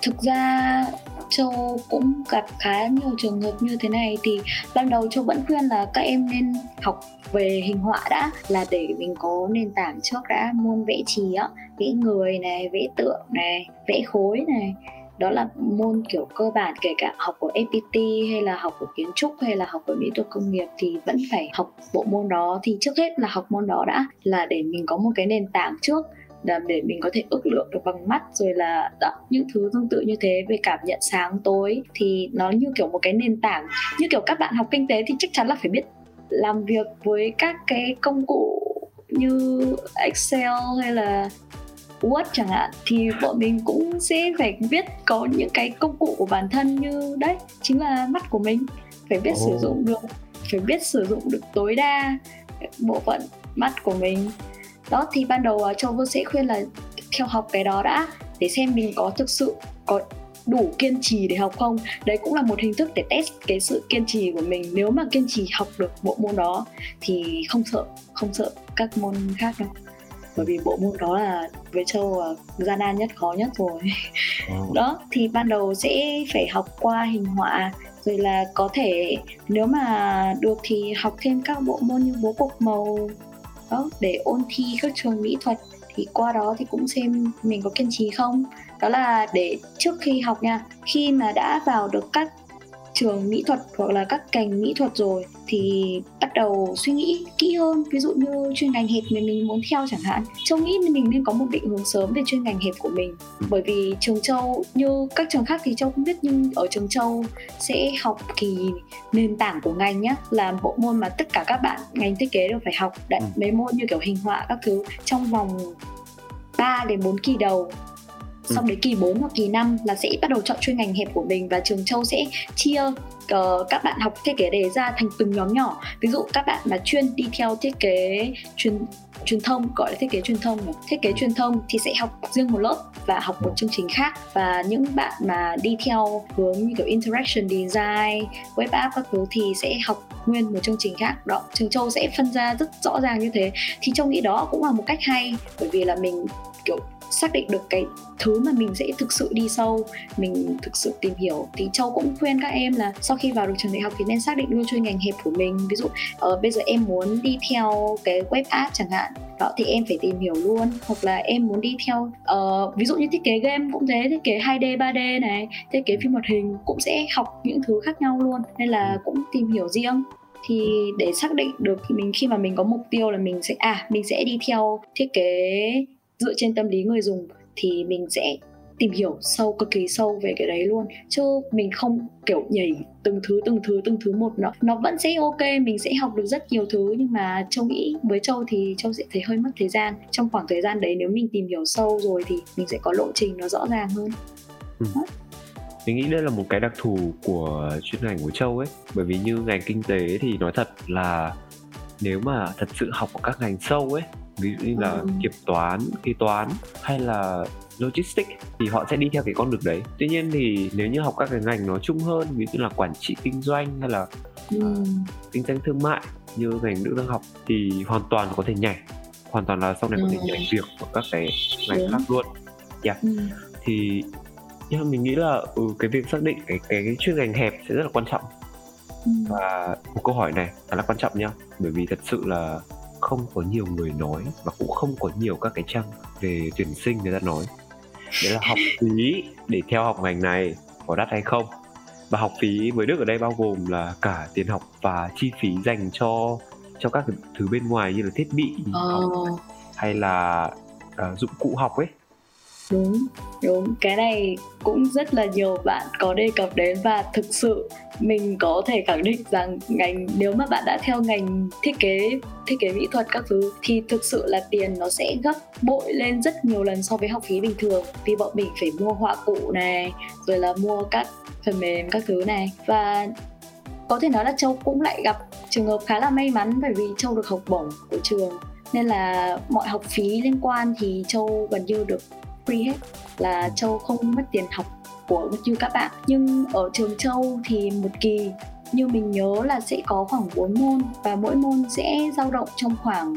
thực ra Châu cũng gặp khá nhiều trường hợp như thế này. Thì ban đầu Châu vẫn khuyên là các em nên học về hình họa đã là để mình có nền tảng trước đã môn vẽ trì á vẽ người này vẽ tượng này vẽ khối này đó là môn kiểu cơ bản kể cả học của FPT hay là học của kiến trúc hay là học của mỹ thuật công nghiệp thì vẫn phải học bộ môn đó. Thì trước hết là học môn đó đã là để mình có một cái nền tảng trước là để mình có thể ước lượng được bằng mắt rồi là đó, những thứ tương tự như thế về cảm nhận sáng tối. Thì nó như kiểu một cái nền tảng như kiểu các bạn học kinh tế thì chắc chắn là phải biết làm việc với các cái công cụ như Excel hay là Word chẳng hạn thì bọn mình cũng sẽ phải biết có những cái công cụ của bản thân như đấy chính là mắt của mình. Phải biết oh. sử dụng được phải biết sử dụng được tối đa bộ phận mắt của mình. Đó thì ban đầu uh, châu vô sẽ khuyên là theo học cái đó đã để xem mình có thực sự có đủ kiên trì để học không. Đấy cũng là một hình thức để test cái sự kiên trì của mình. Nếu mà kiên trì học được bộ môn đó thì không sợ không sợ các môn khác đâu bởi vì bộ môn đó là với châu là gian nan nhất khó nhất rồi. Oh. đó thì ban đầu sẽ phải học qua hình họa rồi là có thể nếu mà được thì học thêm các bộ môn như bố cục màu đó để ôn thi các trường mỹ thuật. Thì qua đó thì cũng xem mình có kiên trì không. Đó là để trước khi học nha khi mà đã vào được các trường mỹ thuật hoặc là các ngành mỹ thuật rồi thì bắt đầu suy nghĩ kỹ hơn. Ví dụ như chuyên ngành hẹp mà mình muốn theo chẳng hạn châu nghĩ mình nên có một định hướng sớm về chuyên ngành hẹp của mình. Bởi vì trường châu như các trường khác thì châu không biết nhưng ở trường châu sẽ học kỳ nền tảng của ngành nhá là bộ môn mà tất cả các bạn ngành thiết kế đều phải học. Đấy ừ. mấy môn như kiểu hình họa các thứ trong vòng 3 đến 4 kỳ đầu ừ. xong đến kỳ 4 hoặc kỳ 5 là sẽ bắt đầu chọn chuyên ngành hẹp của mình và trường châu sẽ chia uh, các bạn học thiết kế đề ra thành từng nhóm nhỏ. Ví dụ các bạn mà chuyên đi theo thiết kế chuyên truyền thông gọi là thiết kế truyền thông thiết kế truyền thông thì sẽ học riêng một lớp và học một chương trình khác. Và những bạn mà đi theo hướng như kiểu interaction design web app các thứ thì sẽ học nguyên một chương trình khác. Đó trường châu sẽ phân ra rất rõ ràng như thế. Thì châu nghĩ đó cũng là một cách hay bởi vì là mình kiểu xác định được cái thứ mà mình sẽ thực sự đi sâu mình thực sự tìm hiểu. Thì châu cũng khuyên các em là sau khi vào được trường đại học thì nên xác định luôn chuyên ngành hẹp của mình. Ví dụ uh, bây giờ em muốn đi theo cái web app chẳng hạn đó thì em phải tìm hiểu luôn. Hoặc là em muốn đi theo uh, ví dụ như thiết kế game cũng thế thiết kế 2D 3D này thiết kế phim hoạt hình cũng sẽ học những thứ khác nhau luôn. Nên là cũng tìm hiểu riêng. Thì để xác định được mình khi mà mình có mục tiêu là mình sẽ à mình sẽ đi theo thiết kế dựa trên tâm lý người dùng thì mình sẽ tìm hiểu sâu cực kỳ sâu về cái đấy luôn. Chứ mình không kiểu nhảy từng thứ từng thứ từng thứ một nó nó vẫn sẽ ok mình sẽ học được rất nhiều thứ. Nhưng mà châu nghĩ với châu thì châu sẽ thấy hơi mất thời gian. Trong khoảng thời gian đấy nếu mình tìm hiểu sâu rồi thì mình sẽ có lộ trình nó rõ ràng hơn. Ừ. Mình nghĩ đây là một cái đặc thù của chuyên ngành của Châu ấy. Bởi vì như ngành kinh tế thì nói thật là Nếu mà thật sự học ở các ngành sâu ấy ví dụ như là ừ. kiểm toán kế toán hay là logistics thì họ sẽ đi theo cái con đường đấy tuy nhiên thì nếu như học các cái ngành nó chung hơn ví dụ là quản trị kinh doanh hay là ừ. uh, kinh doanh thương mại như ngành nữ đang học thì hoàn toàn có thể nhảy hoàn toàn là sau này ừ. có thể ừ. nhảy việc ở các cái ngành Đúng. khác luôn yeah. ừ. thì nhưng mình nghĩ là ừ, cái việc xác định cái cái, cái chuyên ngành hẹp sẽ rất là quan trọng ừ. và một câu hỏi này khá là quan trọng nha bởi vì thật sự là không có nhiều người nói và cũng không có nhiều các cái trang về tuyển sinh người ta nói. Đấy là học phí để theo học ngành này có đắt hay không? Và học phí với Đức ở đây bao gồm là cả tiền học và chi phí dành cho cho các thứ bên ngoài như là thiết bị ờ. học hay là uh, dụng cụ học ấy đúng đúng. Cái này cũng rất là nhiều bạn có đề cập đến và thực sự mình có thể khẳng định rằng ngành, nếu mà bạn đã theo ngành thiết kế thiết kế mỹ thuật các thứ thì thực sự là tiền nó sẽ gấp bội lên rất nhiều lần so với học phí bình thường. Vì bọn mình phải mua họa cụ này, rồi là mua các phần mềm các thứ này. Và có thể nói là châu cũng lại gặp trường hợp khá là may mắn bởi vì châu được học bổng của trường. Nên là mọi học phí liên quan thì châu gần như được free hết là châu không mất tiền học của như các bạn. Nhưng ở trường châu thì một kỳ, như mình nhớ là sẽ có khoảng 4 môn và mỗi môn sẽ dao động trong khoảng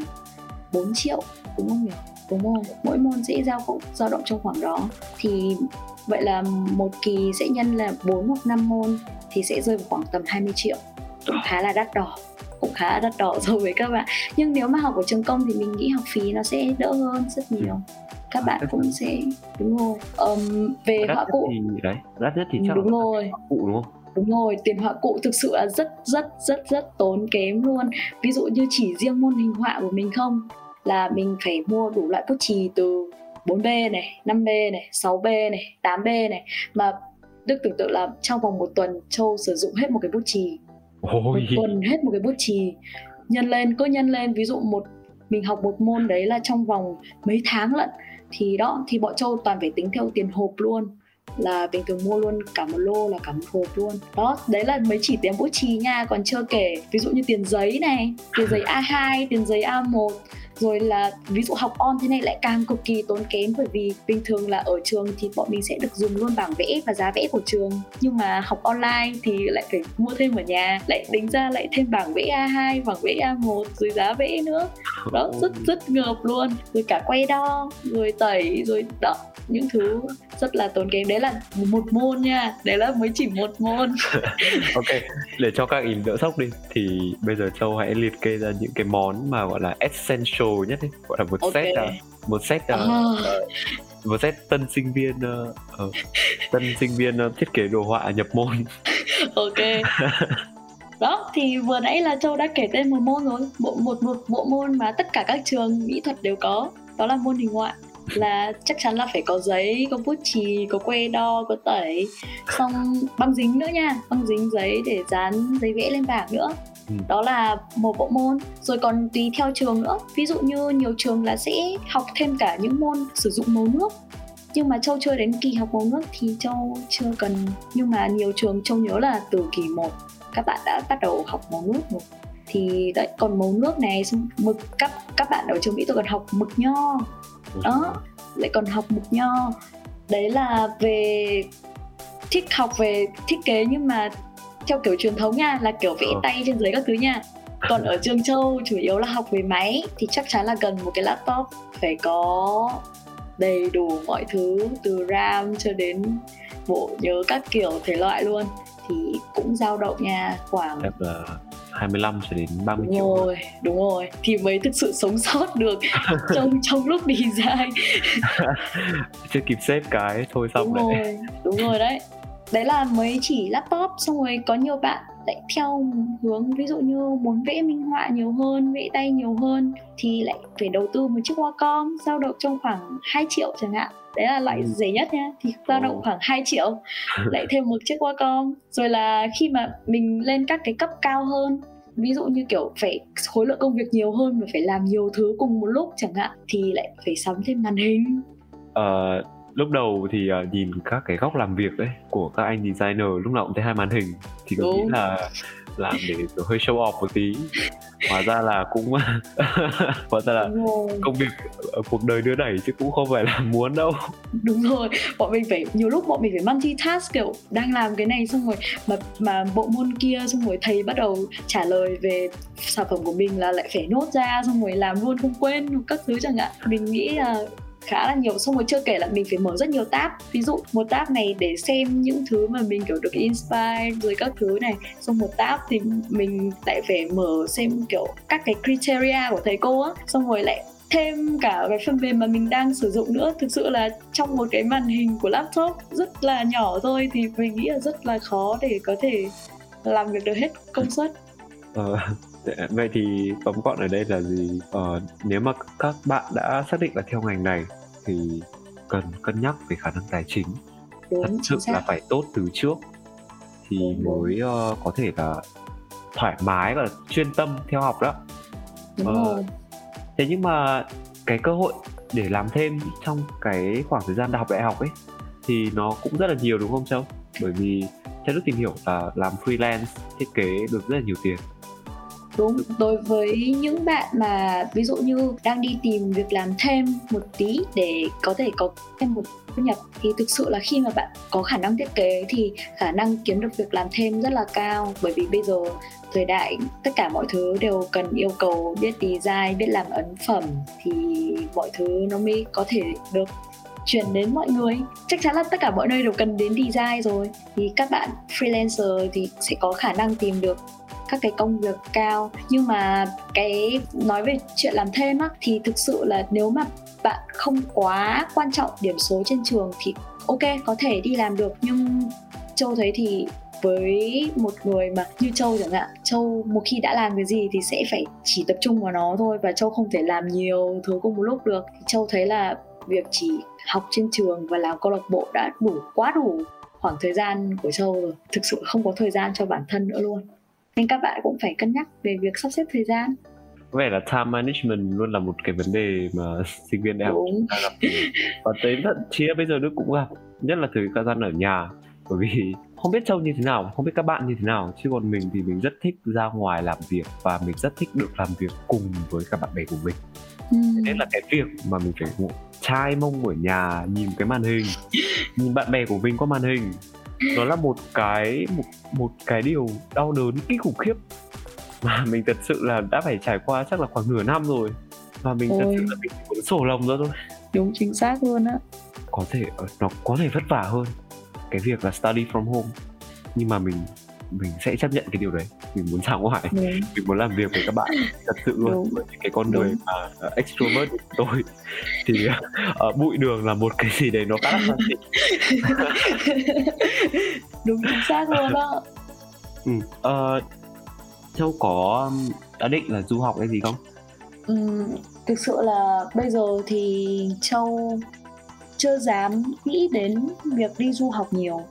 4 triệu, đúng không nhỉ? Đúng không mỗi môn sẽ giao dao động trong khoảng đó. Thì vậy là một kỳ sẽ nhân là 4 hoặc 5 môn thì sẽ rơi vào khoảng tầm 20 triệu. Cũng khá là đắt đỏ, cũng khá là đắt đỏ so với các bạn. Nhưng nếu mà học ở trường công thì mình nghĩ học phí nó sẽ đỡ hơn rất nhiều. Ừ các bạn cũng sẽ đúng rồi. Um, về họa cụ. thì đấy đắt nhất thì chắc đúng rồi. cụ đúng không? Đúng rồi tiền họa cụ thực sự là rất rất rất rất tốn kém luôn. Ví dụ như chỉ riêng môn hình họa của mình không là mình phải mua đủ loại bút chì từ 4B này, 5B này, 6B này, 8B này. Mà Đức tưởng tượng là trong vòng một tuần Châu sử dụng hết một cái bút chì. Ôi. một tuần hết một cái bút chì. Nhân lên cứ nhân lên. Ví dụ một mình học một môn đấy là trong vòng mấy tháng lận thì đó, thì bọn châu toàn phải tính theo tiền hộp luôn. Là bình thường mua luôn cả một lô là cả một hộp luôn. Đó, đấy là mấy chỉ tiền bút chì nha. Còn chưa kể, ví dụ như tiền giấy này, tiền giấy A2 tiền giấy A1 rồi là ví dụ học on thế này lại càng cực kỳ tốn kém bởi vì bình thường là ở trường thì bọn mình sẽ được dùng luôn bảng vẽ và giá vẽ của trường. Nhưng mà học online thì lại phải mua thêm ở nhà lại đánh ra lại thêm bảng vẽ A2 bảng vẽ A1 rồi giá vẽ nữa. Đó rất rất ngợp luôn. Rồi cả quay đo rồi tẩy rồi đó những thứ rất là tốn kém. Đấy là một môn nha đấy là mới chỉ một môn. Ok để cho các ý đỡ sốc đi thì bây giờ châu hãy liệt kê ra những cái món mà gọi là essential nhất ấy gọi là một Ok. set uh, một set À. uh, một set tân sinh viên uh, uh, tân sinh viên uh, thiết kế đồ họa nhập môn. Ok. Đó thì vừa nãy là châu đã kể tên một môn rồi. Bộ một một bộ môn mà tất cả các trường mỹ thuật đều có đó là môn hình họa. Là chắc chắn là phải có giấy có bút chì có que đo có tẩy xong băng dính nữa nha. Băng dính giấy để dán giấy vẽ lên bảng nữa Ừ. đó là một bộ môn. Rồi còn tùy theo trường nữa. Ví dụ như nhiều trường là sẽ học thêm cả những môn sử dụng màu nước. Nhưng mà châu chưa đến kỳ học màu nước thì châu chưa cần. Nhưng mà nhiều trường châu nhớ là từ kỳ 1 các bạn đã bắt đầu học màu nước rồi. Thì đấy còn màu nước này mực các các bạn ở trường mỹ tôi còn học mực nho. Đó lại còn học mực nho. Đấy là về thích học về thiết kế nhưng mà theo kiểu truyền thống nha là kiểu vẽ Ờ. tay trên giấy các thứ nha. Còn ở trường châu chủ yếu là học về máy thì chắc chắn là cần một cái laptop phải có đầy đủ mọi thứ từ ram cho đến bộ nhớ các kiểu thể loại luôn. Thì cũng dao động nha khoảng Chắc là 25 cho đến 30 đúng triệu rồi đúng rồi. Thì mới thực sự sống sót được trong trong lúc design chưa kịp xếp cái thôi xong đúng lại rồi đúng rồi đấy đấy là mới chỉ laptop xong rồi có nhiều bạn lại theo hướng ví dụ như muốn vẽ minh họa nhiều hơn vẽ tay nhiều hơn thì lại phải đầu tư một chiếc Wacom dao động trong khoảng 2 triệu chẳng hạn. Đấy là loại Ừ. rẻ nhất nha thì dao động khoảng 2 triệu. Lại thêm một chiếc Wacom rồi là khi mà mình lên các cái cấp cao hơn ví dụ như kiểu phải khối lượng công việc nhiều hơn và phải làm nhiều thứ cùng một lúc chẳng hạn thì lại phải sắm thêm màn hình. Ờ, lúc đầu thì ờ, nhìn các cái góc làm việc ấy của các anh designer lúc nào cũng thấy hai màn hình. Thì cứ nghĩ là làm để hơi show off một tí. Hóa ra là cũng hóa ra là công việc cuộc đời đưa đẩy chứ cũng không phải là muốn đâu. Đúng rồi bọn mình phải nhiều lúc bọn mình phải multitask kiểu đang làm cái này xong rồi mà mà bộ môn kia xong rồi thầy bắt đầu trả lời về sản phẩm của mình là lại phải nốt ra xong rồi làm luôn không quên các thứ chẳng hạn. Mình nghĩ là khá là nhiều. Xong rồi chưa kể là mình phải mở rất nhiều tab. Ví dụ một tab này để xem những thứ mà mình kiểu được inspire rồi các thứ này. Xong một tab thì mình lại phải mở xem kiểu các cái criteria của thầy cô á. Xong rồi lại thêm cả cái phần mềm mà mình đang sử dụng nữa. Thực sự là trong một cái màn hình của laptop rất là nhỏ thôi thì mình nghĩ là rất là khó để có thể làm việc được hết công suất. Ờ, vậy thì tóm gọn ở đây là gì? Ờ, nếu mà các bạn đã xác định là theo ngành này thì cần cân nhắc về khả năng tài chính. Thật đúng sự chính là xác. phải tốt từ trước thì Đúng, mới ờ, có thể là thoải mái và chuyên tâm theo học đó. Đúng ờ, rồi. thế nhưng mà cái cơ hội để làm thêm trong cái khoảng thời gian học đại học ấy thì nó cũng rất là nhiều đúng không châu? Bởi vì theo đức tìm hiểu là làm freelance thiết kế được rất là nhiều tiền đúng. Đối với những bạn mà, ví dụ như đang đi tìm việc làm thêm một tí để có thể có thêm một thu nhập, thì thực sự là khi mà bạn có khả năng thiết kế thì khả năng kiếm được việc làm thêm rất là cao. Bởi vì bây giờ thời đại, tất cả mọi thứ đều cần yêu cầu biết design, biết làm ấn phẩm thì mọi thứ nó mới có thể được truyền đến mọi người. Chắc chắn là tất cả mọi nơi đều cần đến design rồi. Thì các bạn freelancer thì sẽ có khả năng tìm được các cái công việc cao. Nhưng mà cái nói về chuyện làm thêm á, thì thực sự là nếu mà bạn không quá quan trọng điểm số trên trường thì ok, có thể đi làm được. Nhưng châu thấy thì với một người mà như châu chẳng hạn, châu một khi đã làm cái gì thì sẽ phải chỉ tập trung vào nó thôi và châu không thể làm nhiều thứ cùng một lúc được. Châu thấy là việc chỉ học trên trường và làm câu lạc bộ đã đủ, quá đủ khoảng thời gian của châu rồi. Thực sự không có thời gian cho bản thân nữa luôn nên các bạn cũng phải cân nhắc về việc sắp xếp thời gian. Có vẻ là time management luôn là một cái vấn đề mà sinh viên đại học đúng. đang gặp và tới thậm chí bây giờ đức cũng gặp nhất là thời gian ở nhà. Bởi vì không biết châu như thế nào không biết các bạn như thế nào. Chứ còn mình thì mình rất thích ra ngoài làm việc và mình rất thích được làm việc cùng với các bạn bè của mình. Ừ. Thế nên là cái việc mà mình phải ngồi chai mông ở nhà nhìn cái màn hình nhìn bạn bè của mình qua màn hình nó là một cái một một cái điều đau đớn kinh khủng khiếp. Mà mình thật sự là đã phải trải qua chắc là khoảng nửa năm rồi. Và mình thật Ôi. sự là mình muốn sổ lồng ra thôi. Đúng chính xác luôn á. Có thể ờ, nó có thể vất vả hơn cái việc là study from home. Nhưng mà mình mình sẽ chấp nhận cái điều đấy. Mình muốn ra ngoài đúng. mình muốn làm việc với các bạn thật sự luôn. Đúng. cái con người mà uh, extrovert của tôi thì uh, bụi đường là một cái gì đấy nó khá là đúng chính xác luôn á. Ừ. uh, châu có đã định là du học hay gì không? Ừm, thực sự là bây giờ thì châu chưa dám nghĩ đến việc đi du học nhiều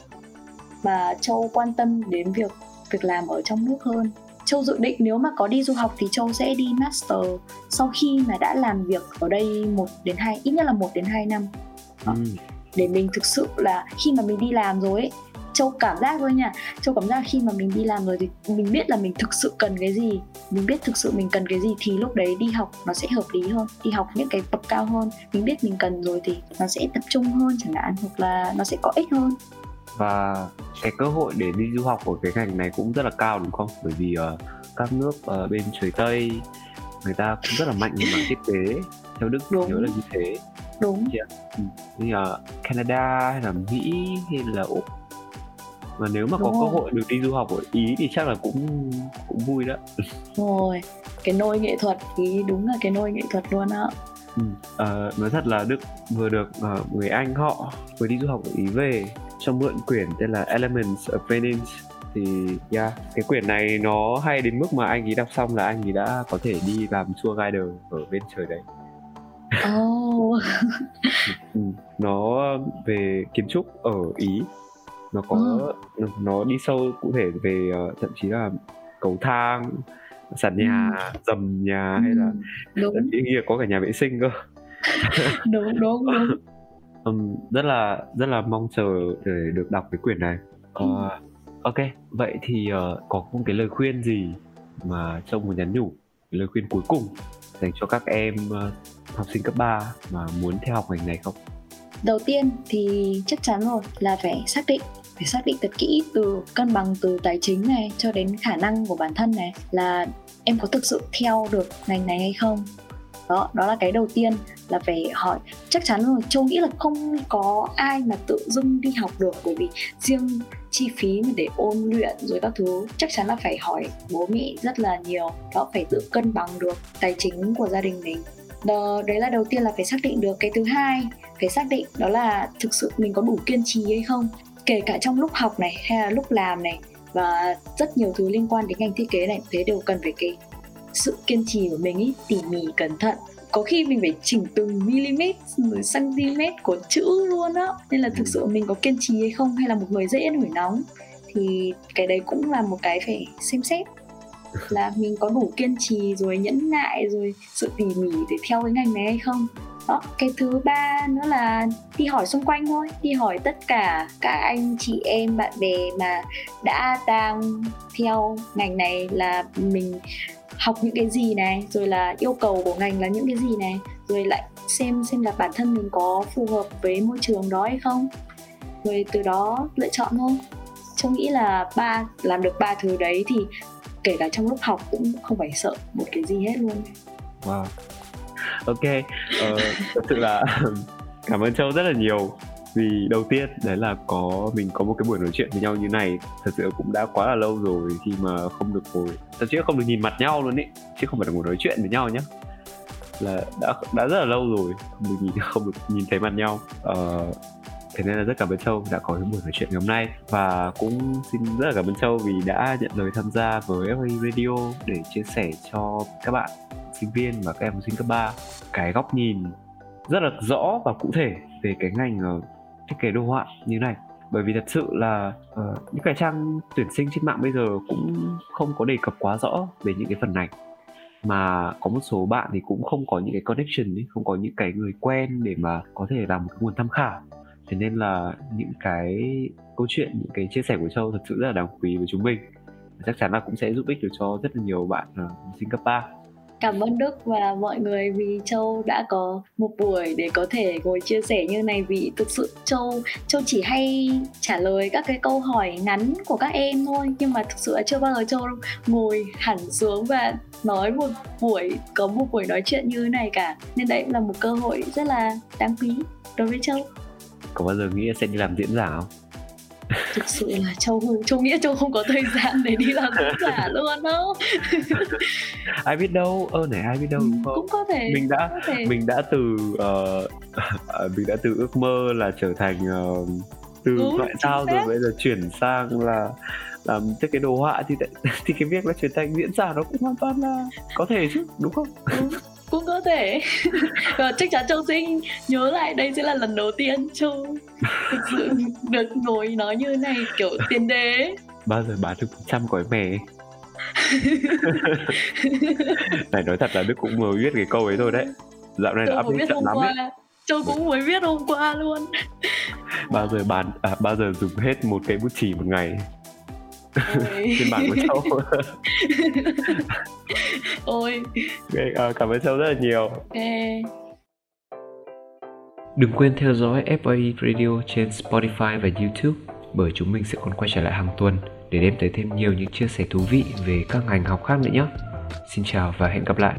mà châu quan tâm đến việc việc làm ở trong nước hơn. Châu dự định nếu mà có đi du học thì châu sẽ đi master sau khi mà đã làm việc ở đây một đến hai ít nhất là một đến hai năm. Ừ. để mình thực sự là khi mà mình đi làm rồi ấy châu cảm giác thôi nha. Châu cảm giác khi mà mình đi làm rồi thì mình biết là mình thực sự cần cái gì. Mình biết thực sự mình cần cái gì thì lúc đấy đi học nó sẽ hợp lý hơn. Đi học những cái bậc cao hơn mình biết mình cần rồi thì nó sẽ tập trung hơn chẳng hạn hoặc là nó sẽ có ích hơn và cái cơ hội để đi du học ở cái ngành này cũng rất là cao đúng không? Bởi vì uh, các nước uh, bên trời tây người ta cũng rất là mạnh về mảng thiết kế theo đức Đúng. nhớ là như thế. Đúng. Như là Canada hay là Mỹ hay là Úc. Mà nếu mà có Đúng cơ rồi. hội được đi du học ở Ý thì chắc là cũng cũng vui đó. Rồi. Cái nôi nghệ thuật thì đúng là cái nôi nghệ thuật luôn á ừ. Ờ, nói thật là Đức vừa được ờ, người Anh họ vừa đi du học ở Ý về cho mượn quyển tên là Elements of Venice thì yeah, cái quyển này nó hay đến mức mà anh ấy đọc xong là anh ấy đã có thể đi làm tour guide ở bên trời đấy oh. nó về kiến trúc ở Ý nó có nó, nó đi sâu cụ thể về ờ, thậm chí là cầu thang sàn nhà dầm nhà hay là đúng. thậm là có cả nhà vệ sinh cơ. Đúng đúng đúng. Rất là rất là mong chờ để được đọc cái quyển này. Ờ, ok vậy thì ờ, có một cái lời khuyên gì mà châu muốn nhắn nhủ? Cái lời khuyên cuối cùng dành cho các em ờ, học sinh cấp 3 mà muốn theo học ngành này không? Đầu tiên thì chắc chắn rồi là phải xác định phải xác định thật kỹ từ cân bằng từ tài chính này cho đến khả năng của bản thân này là em có thực sự theo được ngành này hay không. Đó đó là cái đầu tiên là phải hỏi. Chắc chắn rồi châu nghĩ là không có ai mà tự dưng đi học được bởi vì riêng chi phí mà để ôn luyện rồi các thứ chắc chắn là phải hỏi bố mẹ rất là nhiều. Đó phải tự cân bằng được tài chính của gia đình mình. Đó, đấy là đầu tiên là phải xác định được. Cái thứ hai phải xác định đó là thực sự mình có đủ kiên trì hay không kể cả trong lúc học này hay là lúc làm này và rất nhiều thứ liên quan đến ngành thiết kế này thế đều cần phải cái sự kiên trì của mình ý tỉ mỉ cẩn thận. Có khi mình phải chỉnh từng mm rồi cm của chữ luôn á. Nên là thực sự mình có kiên trì hay không hay là một người dễ nổi nóng thì cái đấy cũng là một cái phải xem xét. Là mình có đủ kiên trì rồi nhẫn nại rồi sự tỉ mỉ để theo cái ngành này hay không đó cái thứ ba nữa là đi hỏi xung quanh thôi, đi hỏi tất cả các anh chị em, bạn bè mà đã đang theo ngành này là mình học những cái gì này, rồi là yêu cầu của ngành là những cái gì này, rồi lại xem xem là bản thân mình có phù hợp với môi trường đó hay không. Rồi từ đó lựa chọn thôi. Tôi nghĩ là ba, làm được ba thứ đấy thì kể cả trong lúc học cũng không phải sợ một cái gì hết luôn. Wow ok uh, thật sự là cảm ơn châu rất là nhiều. Vì đầu tiên đấy là có mình có một cái buổi nói chuyện với nhau như này thật sự cũng đã quá là lâu rồi khi mà không được ngồi. Thật chí không được nhìn mặt nhau luôn ý chứ không phải là ngồi nói chuyện với nhau nhé là đã đã rất là lâu rồi không được nhìn không được nhìn thấy mặt nhau. Uh, thế nên là rất cảm ơn châu đã có cái buổi nói chuyện ngày hôm nay. Và cũng xin rất là cảm ơn châu vì đã nhận lời tham gia với FA Radio để chia sẻ cho các bạn sinh viên và các em học sinh cấp 3 cái góc nhìn rất là rõ và cụ thể về cái ngành ờ, thiết kế đồ họa như này. Bởi vì thật sự là uh, những cái trang tuyển sinh trên mạng bây giờ cũng không có đề cập quá rõ về những cái phần này. Mà có một số bạn thì cũng không có những cái connection ấy, không có những cái người quen để mà có thể làm một cái nguồn tham khảo. Thế nên là những cái câu chuyện những cái chia sẻ của châu thật sự rất là đáng quý với chúng mình. Chắc chắn là cũng sẽ giúp ích được cho rất là nhiều bạn uh, sinh cấp 3 cảm ơn Đức và mọi người vì Châu đã có một buổi để có thể ngồi chia sẻ như này vì thực sự Châu Châu chỉ hay trả lời các cái câu hỏi ngắn của các em thôi, nhưng mà thực sự là chưa bao giờ Châu ngồi hẳn xuống và nói một buổi, có một buổi nói chuyện như thế này cả. Nên đấy là một cơ hội rất là đáng quý đối với Châu. Có bao giờ nghĩ sẽ đi làm diễn giả không? Thực sự là châu châu nghĩ châu không có thời gian để đi làm diễn giả luôn đâu ai biết đâu ơ này ai biết đâu đúng không? Cũng có thể mình đã có thể. mình đã từ uh, mình đã từ ước mơ là trở thành uh, từ ừ, ngoại giao rồi bây giờ chuyển sang là làm thiết kế đồ họa thì thì cái việc là chuyển thành diễn giả nó cũng hoàn toàn là có thể chứ đúng không? Ừ cũng có thể. Và chắc chắn châu sẽ nhớ lại đây sẽ là lần đầu tiên châu thực sự được ngồi nói như này kiểu tiền đế. Bao giờ bán được trăm gói mè? Này nói thật là đức cũng mới biết cái câu ấy thôi đấy. Dạo này châu là update chậm lắm qua. ấy châu cũng mới viết hôm qua luôn. Bao giờ bán à, bao giờ dùng hết một cái bút chì một ngày phiên bản của châu ôi. Okay, uh, cảm ơn châu rất là nhiều. Ok. Đừng quên theo dõi FAE Radio trên Spotify và YouTube bởi chúng mình sẽ còn quay trở lại hàng tuần để đem tới thêm nhiều những chia sẻ thú vị về các ngành học khác nữa nhé. Xin chào và hẹn gặp lại.